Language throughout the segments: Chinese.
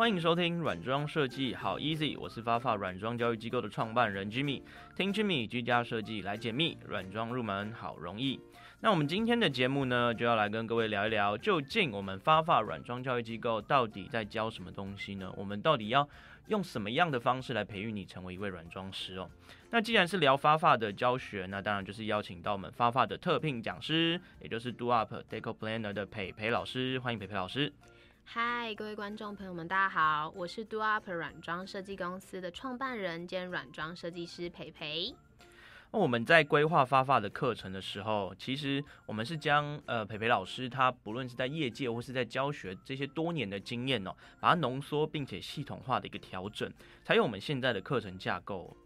欢迎收听软装设计好 easy，我是发发软装教育机构的创办人 Jimmy，听 Jimmy 居家设计来解密软装入门好容易。那我们今天的节目呢，就要来跟各位聊一聊，究竟我们发发软装教育机构到底在教什么东西呢？我们到底要用什么样的方式来培育你成为一位软装师哦？那既然是聊发发的教学，那当然就是邀请到我们发发的特聘讲师，也就是 Do Up Deco Planner 的培培老师，欢迎培培老师。嗨，各位观众朋友们，大家好，我是 Do Up 软装设计公司的创办人兼软装设计师培培。那我们在规划发发的课程的时候，其实我们是将呃培培老师他不论是在业界或是在教学这些多年的经验哦，把它浓缩并且系统化的一个调整，才有我们现在的课程架构。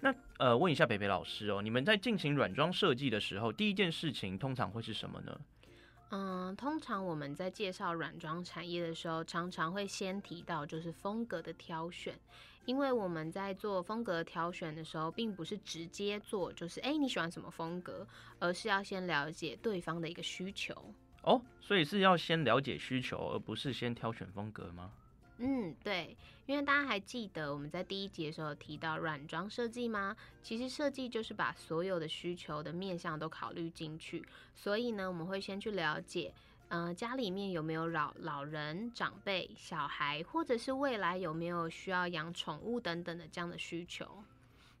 那呃，问一下培培老师哦，你们在进行软装设计的时候，第一件事情通常会是什么呢？嗯，通常我们在介绍软装产业的时候，常常会先提到就是风格的挑选，因为我们在做风格挑选的时候，并不是直接做就是哎你喜欢什么风格，而是要先了解对方的一个需求。哦，所以是要先了解需求，而不是先挑选风格吗？嗯，对，因为大家还记得我们在第一节的时候提到软装设计吗？其实设计就是把所有的需求的面向都考虑进去，所以呢，我们会先去了解，嗯，家里面有没有老老人、长辈、小孩，或者是未来有没有需要养宠物等等的这样的需求。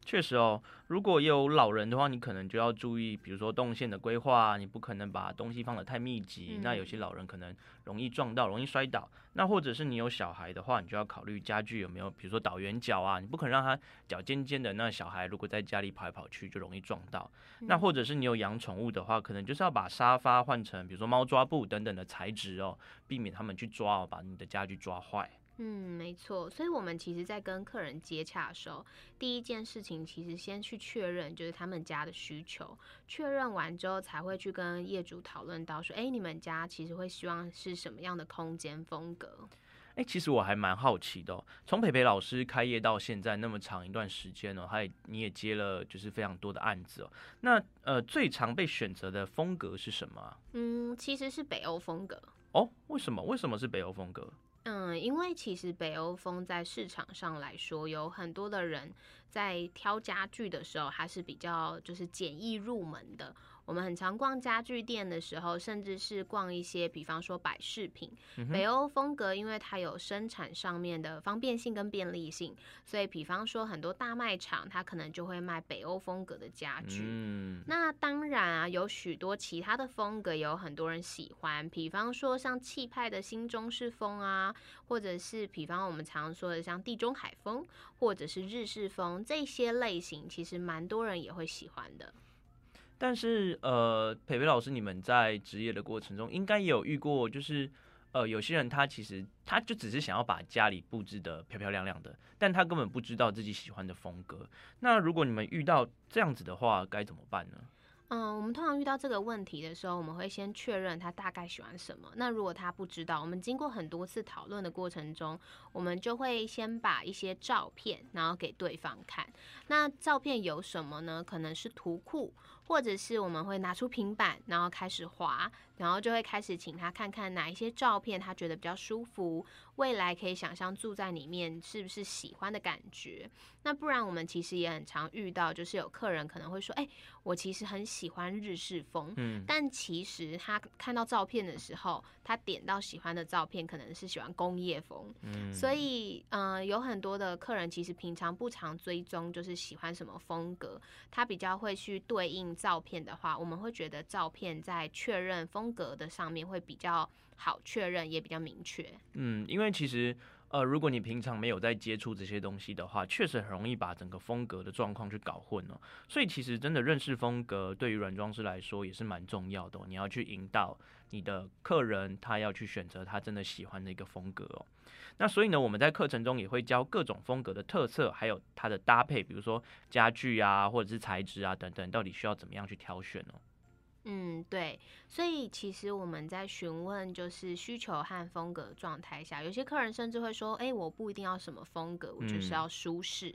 确实哦，如果有老人的话，你可能就要注意，比如说动线的规划，你不可能把东西放得太密集，那有些老人可能容易撞到，容易摔倒。那或者是你有小孩的话，你就要考虑家具有没有，比如说倒圆角啊，你不可能让他脚尖尖的，那小孩如果在家里跑来跑去就容易撞到。那或者是你有养宠物的话，可能就是要把沙发换成比如说猫抓布等等的材质哦，避免他们去抓，把你的家具抓坏。嗯，没错，所以我们其实，在跟客人接洽的时候，第一件事情其实先去确认，就是他们家的需求，确认完之后，才会去跟业主讨论到说，哎，你们家其实会希望是什么样的空间风格？哎，其实我还蛮好奇的，从培培老师开业到现在那么长一段时间哦，他也你也接了就是非常多的案子哦，那呃，最常被选择的风格是什么？嗯，其实是北欧风格。哦，为什么？为什么是北欧风格？嗯，因为其实北欧风在市场上来说，有很多的人在挑家具的时候，还是比较就是简易入门的。我们很常逛家具店的时候，甚至是逛一些，比方说摆饰品，北欧风格，因为它有生产上面的方便性跟便利性，所以比方说很多大卖场，它可能就会卖北欧风格的家具。嗯，那当然啊，有许多其他的风格，有很多人喜欢，比方说像气派的新中式风啊，或者是比方我们常说的像地中海风，或者是日式风这些类型，其实蛮多人也会喜欢的。但是，呃，培培老师，你们在职业的过程中，应该也有遇过，就是，呃，有些人他其实他就只是想要把家里布置的漂漂亮亮的，但他根本不知道自己喜欢的风格。那如果你们遇到这样子的话，该怎么办呢？嗯，我们通常遇到这个问题的时候，我们会先确认他大概喜欢什么。那如果他不知道，我们经过很多次讨论的过程中，我们就会先把一些照片，然后给对方看。那照片有什么呢？可能是图库。或者是我们会拿出平板，然后开始滑，然后就会开始请他看看哪一些照片他觉得比较舒服，未来可以想象住在里面是不是喜欢的感觉。那不然我们其实也很常遇到，就是有客人可能会说：“哎，我其实很喜欢日式风。”嗯，但其实他看到照片的时候，他点到喜欢的照片可能是喜欢工业风。嗯，所以嗯，有很多的客人其实平常不常追踪，就是喜欢什么风格，他比较会去对应。照片的话，我们会觉得照片在确认风格的上面会比较好确认，也比较明确。嗯，因为其实呃，如果你平常没有在接触这些东西的话，确实很容易把整个风格的状况去搞混了。所以其实真的认识风格，对于软装师来说也是蛮重要的。你要去引导你的客人，他要去选择他真的喜欢的一个风格哦。那所以呢，我们在课程中也会教各种风格的特色，还有它的搭配，比如说家具啊，或者是材质啊等等，到底需要怎么样去挑选哦？嗯，对，所以其实我们在询问就是需求和风格状态下，有些客人甚至会说：“哎，我不一定要什么风格，我就是要舒适。”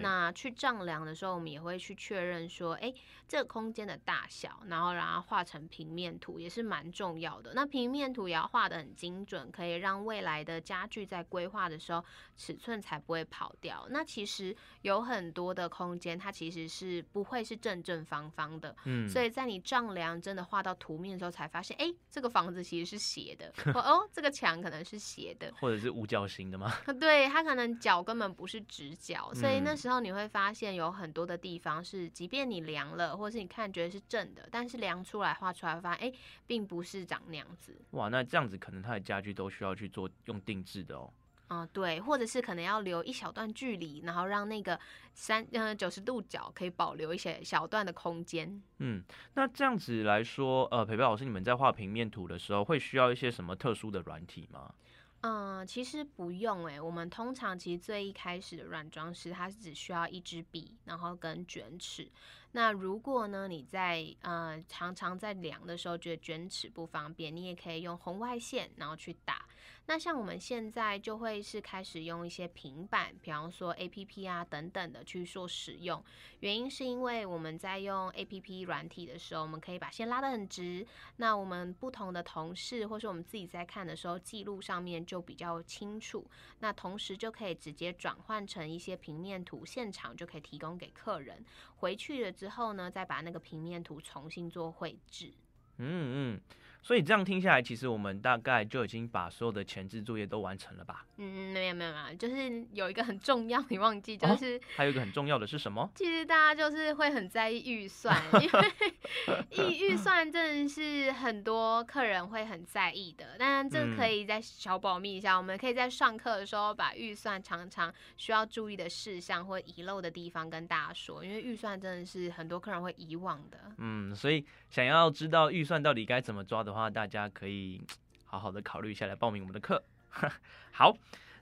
那去丈量的时候，我们也会去确认说：“哎，这个空间的大小，然后让它画成平面图也是蛮重要的。那平面图也要画的很精准，可以让未来的家具在规划的时候尺寸才不会跑掉。那其实有很多的空间，它其实是不会是正正方方的，嗯，所以在你丈量。真的画到图面的时候，才发现，哎，这个房子其实是斜的，哦，这个墙可能是斜的，或者是五角形的吗？对，它可能角根本不是直角，所以那时候你会发现有很多的地方是，即便你量了，或者是你看觉得是正的，但是量出来画出来发现，哎，并不是长那样子。哇，那这样子可能它的家具都需要去做用定制的哦。啊，对，或者是可能要留一小段距离，然后让那个三呃九十度角可以保留一些小段的空间。嗯，那这样子来说，呃，培培老师，你们在画平面图的时候，会需要一些什么特殊的软体吗？嗯，其实不用诶，我们通常其实最一开始的软装师，它只需要一支笔，然后跟卷尺。那如果呢，你在呃常常在量的时候觉得卷尺不方便，你也可以用红外线，然后去打。那像我们现在就会是开始用一些平板，比方说 A P P 啊等等的去做使用。原因是因为我们在用 A P P 软体的时候，我们可以把线拉得很直。那我们不同的同事或是我们自己在看的时候，记录上面就比较清楚。那同时就可以直接转换成一些平面图，现场就可以提供给客人。回去了之后呢，再把那个平面图重新做绘制。嗯嗯。所以这样听下来，其实我们大概就已经把所有的前置作业都完成了吧？嗯，没有没有没有，就是有一个很重要，你忘记就是还有一个很重要的是什么？其实大家就是会很在意预算，因为 预预算真的是很多客人会很在意的。当然，这可以再小保密一下，我们可以在上课的时候把预算常常需要注意的事项或遗漏的地方跟大家说，因为预算真的是很多客人会遗忘的。嗯，所以想要知道预算到底该怎么抓的。话，大家可以好好的考虑一下来报名我们的课。好，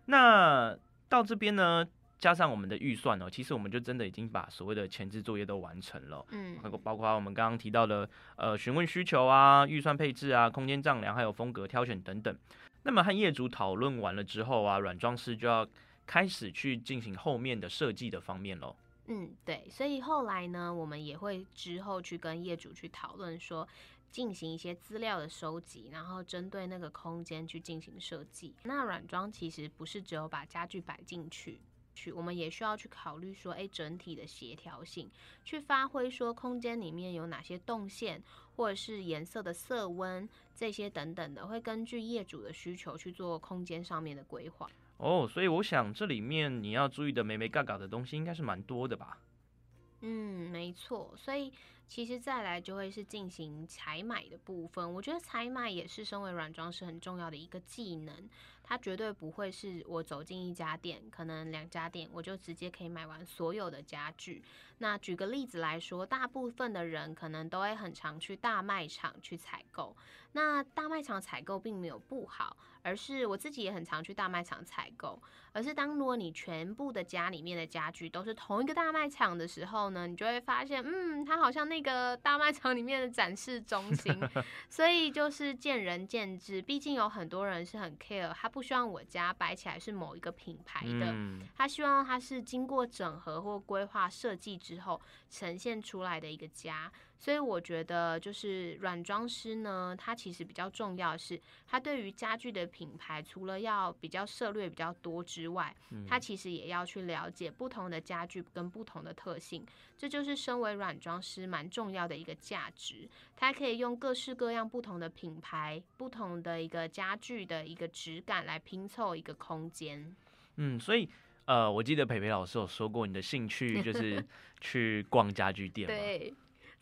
那到这边呢，加上我们的预算哦，其实我们就真的已经把所谓的前置作业都完成了。嗯，包括我们刚刚提到的呃询问需求啊、预算配置啊、空间丈量，还有风格挑选等等。那么和业主讨论完了之后啊，软装师就要开始去进行后面的设计的方面喽。嗯，对，所以后来呢，我们也会之后去跟业主去讨论说。进行一些资料的收集，然后针对那个空间去进行设计。那软装其实不是只有把家具摆进去，去我们也需要去考虑说，哎，整体的协调性，去发挥说空间里面有哪些动线，或者是颜色的色温这些等等的，会根据业主的需求去做空间上面的规划。哦，所以我想这里面你要注意的美美嘎嘎的东西应该是蛮多的吧？嗯，没错，所以。其实再来就会是进行采买的部分，我觉得采买也是身为软装师很重要的一个技能，它绝对不会是我走进一家店，可能两家店我就直接可以买完所有的家具。那举个例子来说，大部分的人可能都会很常去大卖场去采购，那大卖场采购并没有不好。而是我自己也很常去大卖场采购，而是当如果你全部的家里面的家具都是同一个大卖场的时候呢，你就会发现，嗯，它好像那个大卖场里面的展示中心，所以就是见仁见智。毕竟有很多人是很 care，他不希望我家摆起来是某一个品牌的，他希望它是经过整合或规划设计之后呈现出来的一个家。所以我觉得，就是软装师呢，他其实比较重要的是，他对于家具的品牌，除了要比较涉略比较多之外，他其实也要去了解不同的家具跟不同的特性，这就是身为软装师蛮重要的一个价值。他可以用各式各样不同的品牌、不同的一个家具的一个质感来拼凑一个空间。嗯，所以呃，我记得培培老师有说过，你的兴趣就是 去逛家具店。对。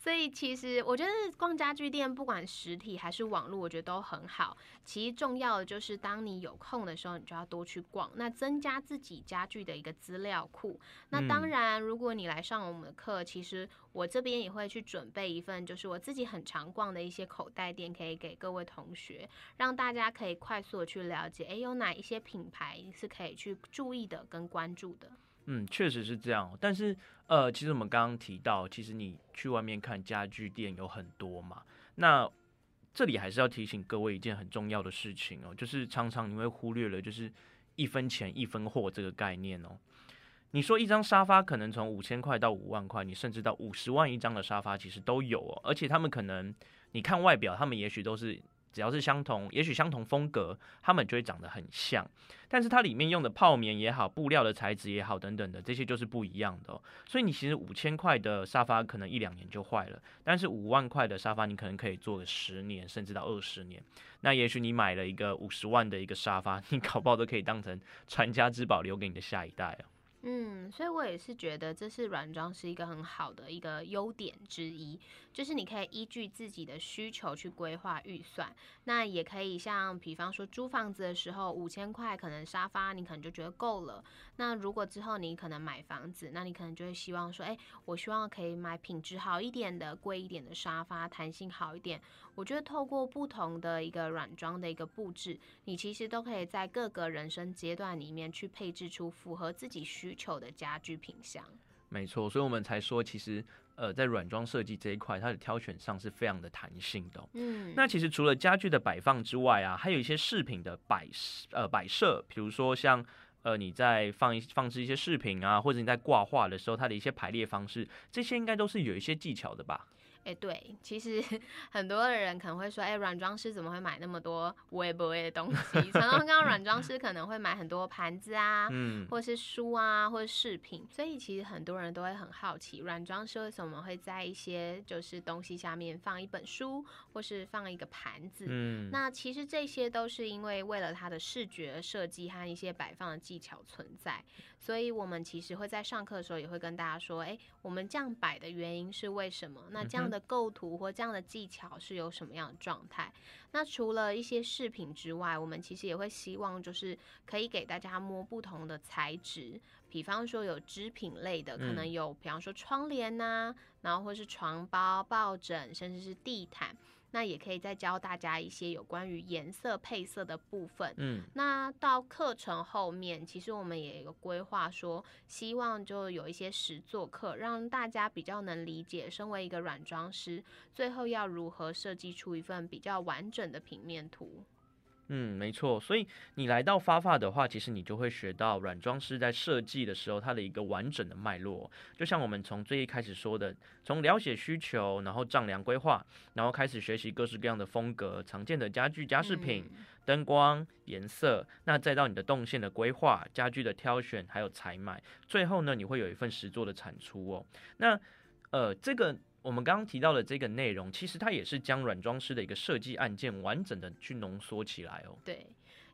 所以其实我觉得逛家具店，不管实体还是网络，我觉得都很好。其实重要的就是，当你有空的时候，你就要多去逛，那增加自己家具的一个资料库。那当然，如果你来上我们的课，其实我这边也会去准备一份，就是我自己很常逛的一些口袋店，可以给各位同学，让大家可以快速的去了解，诶，有哪一些品牌是可以去注意的跟关注的。嗯，确实是这样。但是，呃，其实我们刚刚提到，其实你去外面看家具店有很多嘛。那这里还是要提醒各位一件很重要的事情哦，就是常常你会忽略了，就是一分钱一分货这个概念哦。你说一张沙发可能从五千块到五万块，你甚至到五十万一张的沙发其实都有哦，而且他们可能你看外表，他们也许都是。只要是相同，也许相同风格，它们就会长得很像。但是它里面用的泡棉也好，布料的材质也好，等等的这些就是不一样的哦。所以你其实五千块的沙发可能一两年就坏了，但是五万块的沙发你可能可以做个十年，甚至到二十年。那也许你买了一个五十万的一个沙发，你搞不好都可以当成传家之宝，留给你的下一代啊。嗯，所以我也是觉得这是软装是一个很好的一个优点之一，就是你可以依据自己的需求去规划预算。那也可以像，比方说租房子的时候，五千块可能沙发你可能就觉得够了。那如果之后你可能买房子，那你可能就会希望说，哎，我希望可以买品质好一点的、贵一点的沙发，弹性好一点。我觉得透过不同的一个软装的一个布置，你其实都可以在各个人生阶段里面去配置出符合自己需求的家居品相。没错，所以我们才说，其实呃，在软装设计这一块，它的挑选上是非常的弹性的。嗯，那其实除了家具的摆放之外啊，还有一些饰品的摆呃摆设，比如说像呃你在放一放置一些饰品啊，或者你在挂画的时候，它的一些排列方式，这些应该都是有一些技巧的吧。哎，对，其实 很多的人可能会说，哎，软装师怎么会买那么多无谓不谓的东西？常常看到软装师可能会买很多盘子啊，嗯，或是书啊，或是饰品。所以其实很多人都会很好奇，软装师为什么会在一些就是东西下面放一本书，或是放一个盘子？嗯，那其实这些都是因为为了它的视觉设计和一些摆放的技巧存在。所以我们其实会在上课的时候也会跟大家说，哎，我们这样摆的原因是为什么？那这样的构图或这样的技巧是有什么样的状态？那除了一些饰品之外，我们其实也会希望就是可以给大家摸不同的材质，比方说有织品类的，可能有，比方说窗帘呐，然后或是床包、抱枕，甚至是地毯。那也可以再教大家一些有关于颜色配色的部分。嗯，那到课程后面，其实我们也有规划说，希望就有一些实作课，让大家比较能理解，身为一个软装师，最后要如何设计出一份比较完整的平面图。嗯，没错，所以你来到发发的话，其实你就会学到软装师在设计的时候，它的一个完整的脉络。就像我们从最一开始说的，从了解需求，然后丈量规划，然后开始学习各式各样的风格、常见的家具、家饰品、灯光、颜色，那再到你的动线的规划、家具的挑选，还有采买，最后呢，你会有一份实作的产出哦。那呃，这个。我们刚刚提到的这个内容，其实它也是将软装师的一个设计案件完整的去浓缩起来哦。对。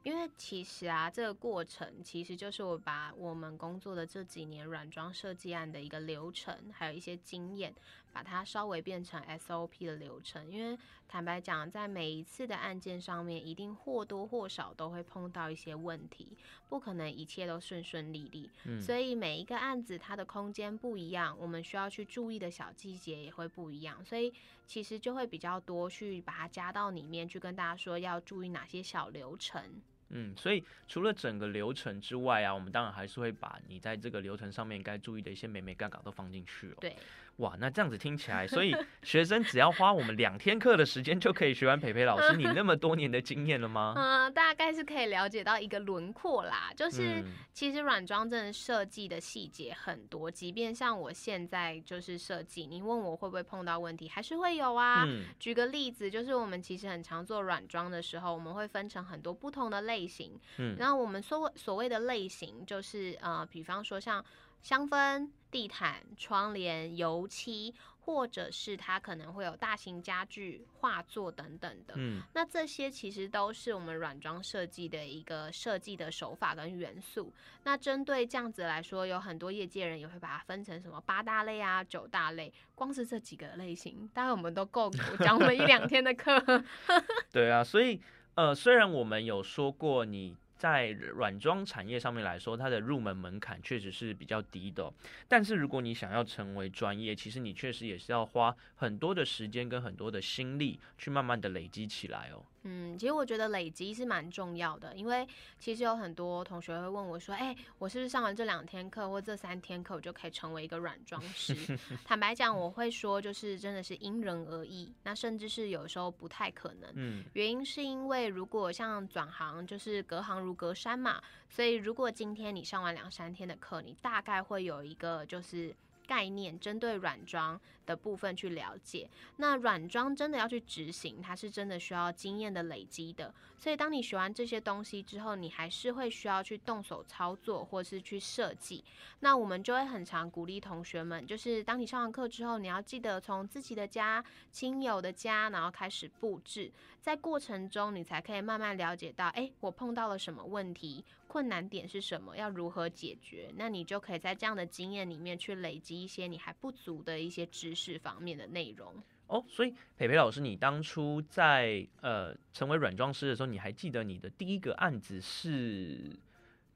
因为其实啊，这个过程其实就是我把我们工作的这几年软装设计案的一个流程，还有一些经验，把它稍微变成 SOP 的流程。因为坦白讲，在每一次的案件上面，一定或多或少都会碰到一些问题，不可能一切都顺顺利利。嗯，所以每一个案子它的空间不一样，我们需要去注意的小细节也会不一样，所以其实就会比较多去把它加到里面去跟大家说要注意哪些小流程。嗯，所以除了整个流程之外啊，我们当然还是会把你在这个流程上面该注意的一些美美杠杠都放进去哦。对。哇，那这样子听起来，所以学生只要花我们两天课的时间就可以学完培培老师你那么多年的经验了吗？嗯，大概是可以了解到一个轮廓啦。就是其实软装真的设计的细节很多，即便像我现在就是设计，你问我会不会碰到问题，还是会有啊。举个例子，就是我们其实很常做软装的时候，我们会分成很多不同的类型。嗯，然后我们所所谓的类型，就是呃，比方说像。香氛、地毯、窗帘、油漆，或者是它可能会有大型家具、画作等等的。嗯，那这些其实都是我们软装设计的一个设计的手法跟元素。那针对这样子来说，有很多业界人也会把它分成什么八大类啊、九大类。光是这几个类型，大概我们都够讲我们一两天的课。对啊，所以呃，虽然我们有说过你。在软装产业上面来说，它的入门门槛确实是比较低的。但是如果你想要成为专业，其实你确实也是要花很多的时间跟很多的心力去慢慢的累积起来哦。嗯，其实我觉得累积是蛮重要的，因为其实有很多同学会问我说：“哎、我是不是上完这两天课或这三天课，我就可以成为一个软装师？”坦白讲，我会说，就是真的是因人而异，那甚至是有时候不太可能。嗯原因是因为如果像转行，就是隔行如隔山嘛，所以如果今天你上完两三天的课，你大概会有一个就是概念，针对软装的部分去了解。那软装真的要去执行，它是真的需要经验的累积的。所以当你学完这些东西之后，你还是会需要去动手操作，或是去设计。那我们就会很常鼓励同学们，就是当你上完课之后，你要记得从自己的家、亲友的家，然后开始布置。在过程中，你才可以慢慢了解到，哎，我碰到了什么问题，困难点是什么，要如何解决。那你就可以在这样的经验里面去累积一些你还不足的一些知识方面的内容。哦，所以培培老师，你当初在呃成为软装师的时候，你还记得你的第一个案子是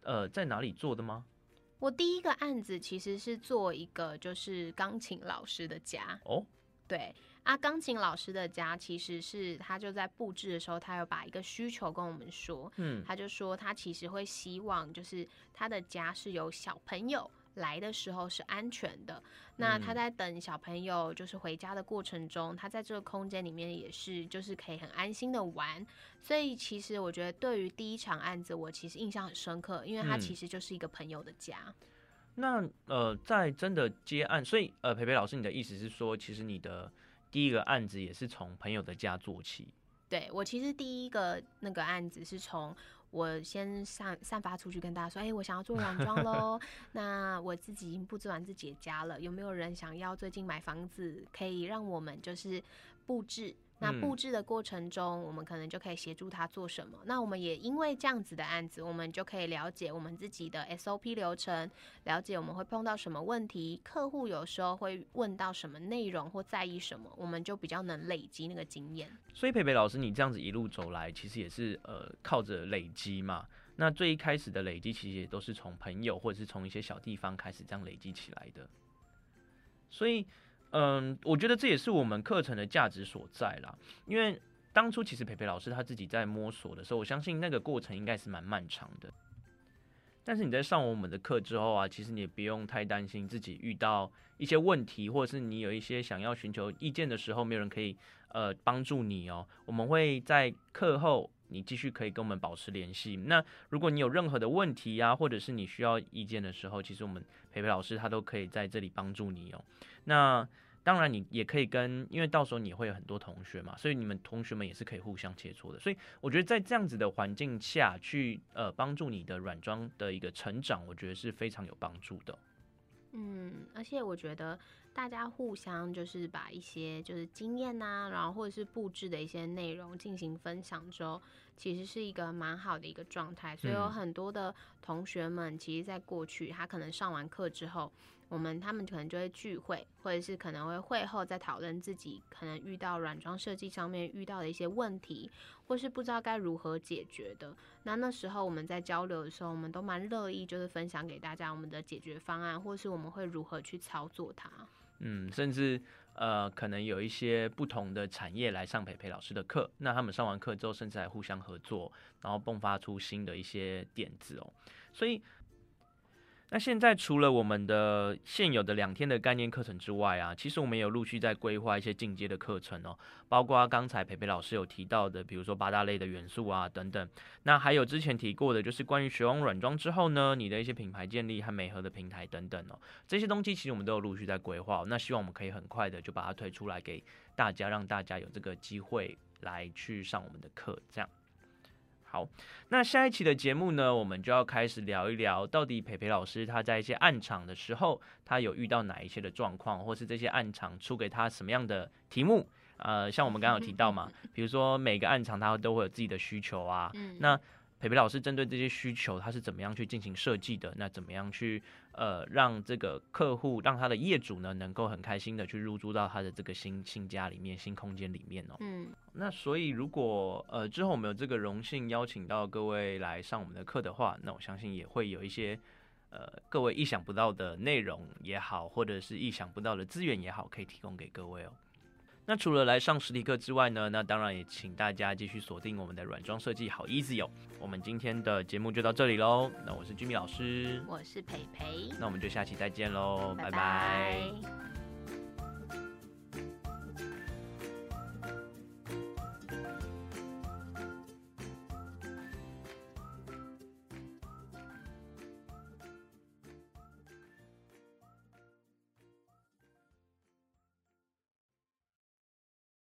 呃在哪里做的吗？我第一个案子其实是做一个就是钢琴老师的家，哦，对啊，钢琴老师的家其实是他就在布置的时候，他有把一个需求跟我们说，嗯他就说他其实会希望就是他的家是有小朋友来的时候是安全的。那他嗯在等小朋友就是回家的过程中，他在这个空间里面也是就是可以很安心的玩。所以其实我觉得对于第一场案子，我其实印象很深刻，因为它嗯其实就是一个朋友的家。那呃在真的接案，所以呃培培老师，你的意思是说，其实你的第一个案子也是从朋友的家做起？对我其实第一个那个案子是从我先散散发出去跟大家说，哎、我想要做软装喽。那我自己已经布置完自己的家了，有没有人想要最近买房子，可以让我们就是布置？那嗯布置的过程中，我们可能就可以协助他做什么。那我们也因为这样子的案子，我们就可以了解我们自己的 SOP 流程，了解我们会碰到什么问题，客户有时候会问到什么内容或在意什么，我们就比较能累积那个经验。所以培培老师，你这样子一路走来，其实也是呃靠着累积嘛。那最一开始的累积，其实也都是从朋友或者是从一些小地方开始这样累积起来的。所以，嗯，我觉得这也是我们课程的价值所在啦。因为当初其实培培老师他自己在摸索的时候，我相信那个过程应该是蛮漫长的。但是你在上我们的课之后啊，其实你也不用太担心自己遇到一些问题，或者是你有一些想要寻求意见的时候，没有人可以呃帮助你哦。我们会在课后，你继续可以跟我们保持联系。那如果你有任何的问题呀、或者是你需要意见的时候，其实我们培培老师他都可以在这里帮助你哦。那当然，你也可以跟，因为到时候你会有很多同学嘛，所以你们同学们也是可以互相切磋的。所以我觉得在这样子的环境下去，呃，帮助你的软装的一个成长，我觉得是非常有帮助的。嗯，而且我觉得大家互相就是把一些就是经验呐、然后或者是布置的一些内容进行分享之后，其实是一个蛮好的一个状态。所以有嗯很多的同学们，其实在过去他可能上完课之后，我们他们可能就会聚会，或者是可能会会后再讨论自己可能遇到软装设计上面遇到的一些问题，或是不知道该如何解决的。那那时候我们在交流的时候，我们都蛮乐意就是分享给大家我们的解决方案，或是我们会如何去操作它。嗯，甚至呃，可能有一些不同的产业来上培培老师的课，那他们上完课之后，甚至还互相合作，然后迸发出新的一些点子哦。所以，那现在除了我们的现有的两天的概念课程之外啊，其实我们也有陆续在规划一些进阶的课程哦，包括刚才培培老师有提到的，比如说八大类的元素啊等等。那还有之前提过的，就是关于学完软装之后呢，你的一些品牌建立和美合的平台等等哦。这些东西其实我们都有陆续在规划，那希望我们可以很快的就把它推出来给大家，让大家有这个机会来去上我们的课，这样。好，那下一期的节目呢，我们就要开始聊一聊，到底培培老师他在一些暗场的时候，他有遇到哪一些的状况，或是这些暗场出给他什么样的题目？呃，像我们刚刚有提到嘛，比如说每个暗场他都会有自己的需求啊，嗯，那培培老师针对这些需求，他是怎么样去进行设计的？那怎么样去呃让这个客户，让他的业主呢，能够很开心的去入住到他的这个新新家里面、新空间里面哦？嗯那所以如果呃之后我们有这个荣幸邀请到各位来上我们的课的话，那我相信也会有一些呃各位意想不到的内容也好，或者是意想不到的资源也好，可以提供给各位哦。那除了来上实体课之外呢，那当然也请大家继续锁定我们的软装设计好 easy 哦。我们今天的节目就到这里喽。那我是居米老师，我是培培，那我们就下期再见喽，拜拜拜拜